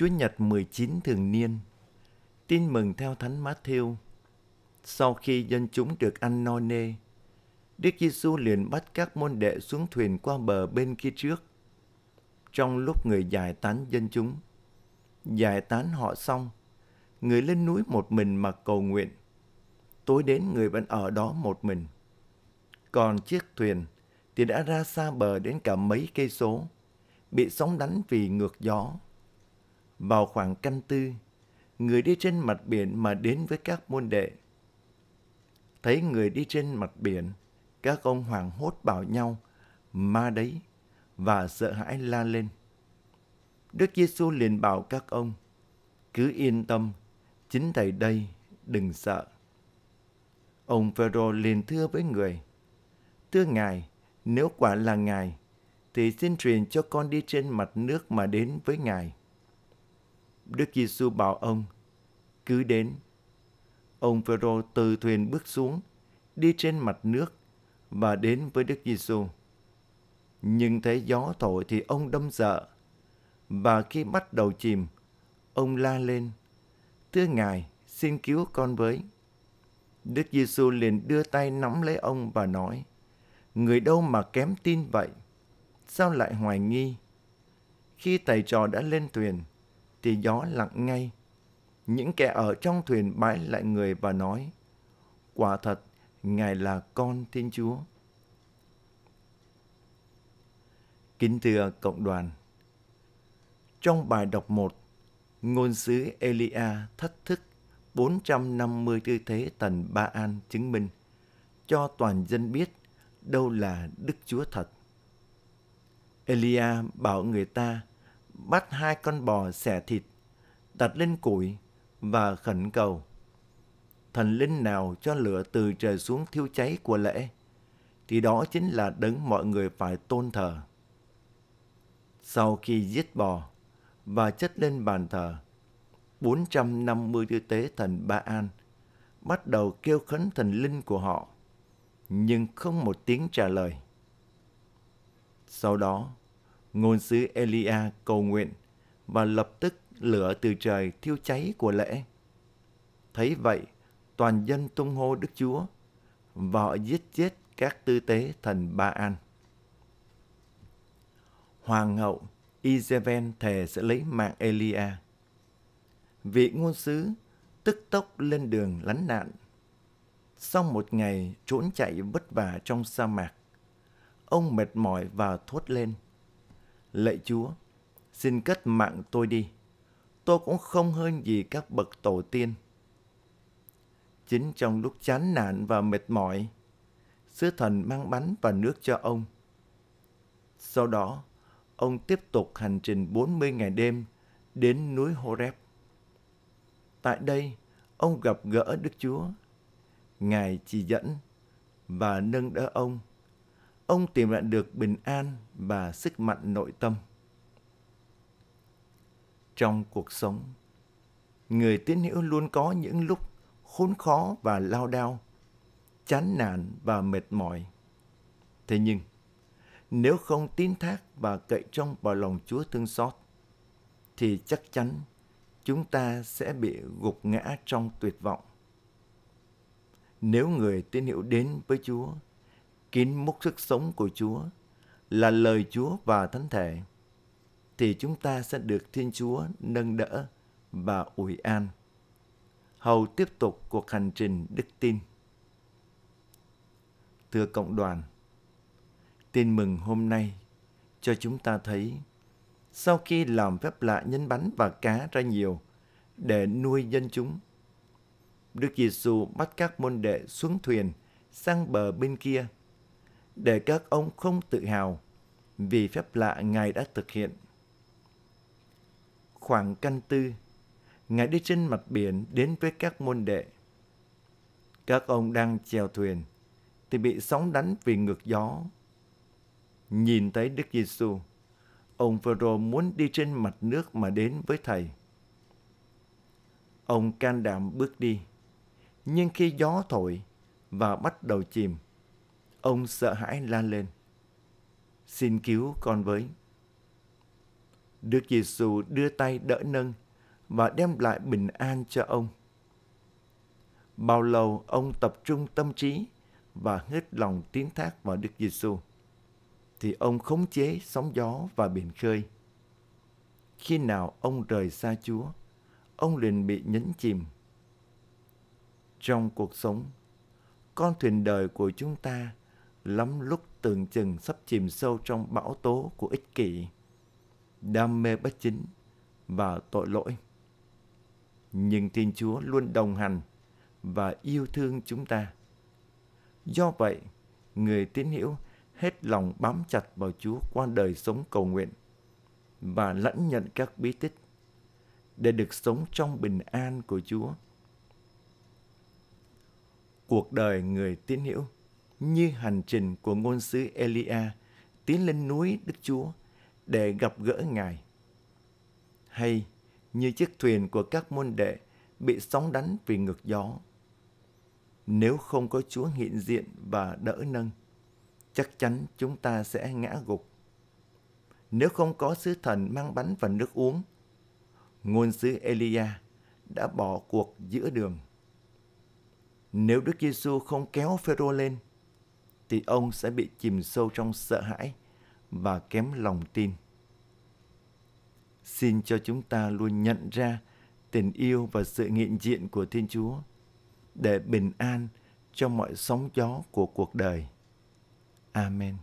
Chúa Nhật 19 thường niên Tin mừng theo Thánh Matthew Sau khi dân chúng được ăn no nê, Đức Giêsu liền bắt các môn đệ xuống thuyền qua bờ bên kia trước. Trong lúc người giải tán dân chúng, giải tán họ xong, người lên núi một mình mà cầu nguyện. Tối đến người vẫn ở đó một mình. Còn chiếc thuyền thì đã ra xa bờ đến cả mấy cây số, bị sóng đánh vì ngược gió. Vào khoảng canh tư, người đi trên mặt biển mà đến với các môn đệ. Thấy người đi trên mặt biển, các ông hoảng hốt bảo nhau, ma đấy, và sợ hãi la lên. Đức Giêsu liền bảo các ông, cứ yên tâm, chính thầy đây, đừng sợ. Ông Phêrô liền thưa với người, thưa ngài, nếu quả là ngài, thì xin truyền cho con đi trên mặt nước mà đến với ngài. Đức Giêsu bảo ông, cứ đến. Ông Phêrô từ thuyền bước xuống, đi trên mặt nước và đến với Đức Giêsu. Nhưng thấy gió thổi thì ông đâm sợ. Và khi bắt đầu chìm, ông la lên, Thưa Ngài, xin cứu con với. Đức Giêsu liền đưa tay nắm lấy ông và nói, Người đâu mà kém tin vậy? Sao lại hoài nghi? Khi thầy trò đã lên thuyền, thì gió lặng ngay. Những kẻ ở trong thuyền bái lại người và nói, Quả thật, Ngài là con Thiên Chúa. Kính thưa cộng đoàn, trong bài đọc 1, ngôn sứ Elia thách thức 450 tư thế tần Ba An chứng minh cho toàn dân biết đâu là Đức Chúa thật. Elia bảo người ta bắt hai con bò xẻ thịt, đặt lên củi và khẩn cầu. Thần linh nào cho lửa từ trời xuống thiêu cháy của lễ, thì đó chính là đấng mọi người phải tôn thờ. Sau khi giết bò và chất lên bàn thờ, 450 tư tế thần Ba An bắt đầu kêu khấn thần linh của họ, nhưng không một tiếng trả lời. Sau đó, ngôn sứ Elia cầu nguyện và lập tức lửa từ trời thiêu cháy của lễ. Thấy vậy, toàn dân tung hô Đức Chúa và họ giết chết các tư tế thần Ba An. Hoàng hậu Isabel thề sẽ lấy mạng Elia. Vị ngôn sứ tức tốc lên đường lánh nạn. Sau một ngày trốn chạy vất vả trong sa mạc, ông mệt mỏi và thốt lên. Lạy Chúa, xin cất mạng tôi đi. Tôi cũng không hơn gì các bậc tổ tiên. Chính trong lúc chán nản và mệt mỏi, sứ thần mang bánh và nước cho ông. Sau đó, ông tiếp tục hành trình 40 ngày đêm đến núi Horeb. Tại đây, ông gặp gỡ Đức Chúa. Ngài chỉ dẫn và nâng đỡ ông. Ông tìm lại được bình an và sức mạnh nội tâm. Trong cuộc sống, người tín hữu luôn có những lúc khốn khó và lao đao, chán nản và mệt mỏi. Thế nhưng, nếu không tin thác và cậy trông vào lòng Chúa thương xót, thì chắc chắn chúng ta sẽ bị gục ngã trong tuyệt vọng. Nếu người tín hữu đến với Chúa, kín múc sức sống của Chúa là lời Chúa và Thánh Thể, thì chúng ta sẽ được Thiên Chúa nâng đỡ và ủi an. Hầu tiếp tục cuộc hành trình đức tin. Thưa cộng đoàn, tin mừng hôm nay cho chúng ta thấy sau khi làm phép lạ nhân bánh và cá ra nhiều để nuôi dân chúng. Đức Giêsu bắt các môn đệ xuống thuyền sang bờ bên kia để các ông không tự hào vì phép lạ Ngài đã thực hiện. Khoảng canh tư, Ngài đi trên mặt biển đến với các môn đệ. Các ông đang chèo thuyền thì bị sóng đánh vì ngược gió. Nhìn thấy Đức Giêsu, ông Phêrô muốn đi trên mặt nước mà đến với thầy. Ông can đảm bước đi, nhưng khi gió thổi và bắt đầu chìm, ông sợ hãi la lên. Xin cứu con với. Đức Giêsu đưa tay đỡ nâng và đem lại bình an cho ông. Bao lâu ông tập trung tâm trí và hết lòng tín thác vào Đức Giêsu thì ông khống chế sóng gió và biển khơi. Khi nào ông rời xa Chúa, ông liền bị nhấn chìm. Trong cuộc sống, con thuyền đời của chúng ta lắm lúc tưởng chừng sắp chìm sâu trong bão tố của ích kỷ, đam mê bất chính và tội lỗi. Nhưng Thiên Chúa luôn đồng hành và yêu thương chúng ta. Do vậy, người tín hữu hết lòng bám chặt vào Chúa qua đời sống cầu nguyện và lãnh nhận các bí tích để được sống trong bình an của Chúa. Cuộc đời người tín hữu như hành trình của ngôn sứ Elia tiến lên núi Đức Chúa để gặp gỡ Ngài. Hay như chiếc thuyền của các môn đệ bị sóng đánh vì ngược gió. Nếu không có Chúa hiện diện và đỡ nâng, chắc chắn chúng ta sẽ ngã gục. Nếu không có sứ thần mang bánh và nước uống, ngôn sứ Elia đã bỏ cuộc giữa đường. Nếu Đức Giêsu không kéo Phêrô lên, thì ông sẽ bị chìm sâu trong sợ hãi và kém lòng tin. Xin cho chúng ta luôn nhận ra tình yêu và sự nghiện diện của Thiên Chúa để bình an trong mọi sóng gió của cuộc đời. Amen.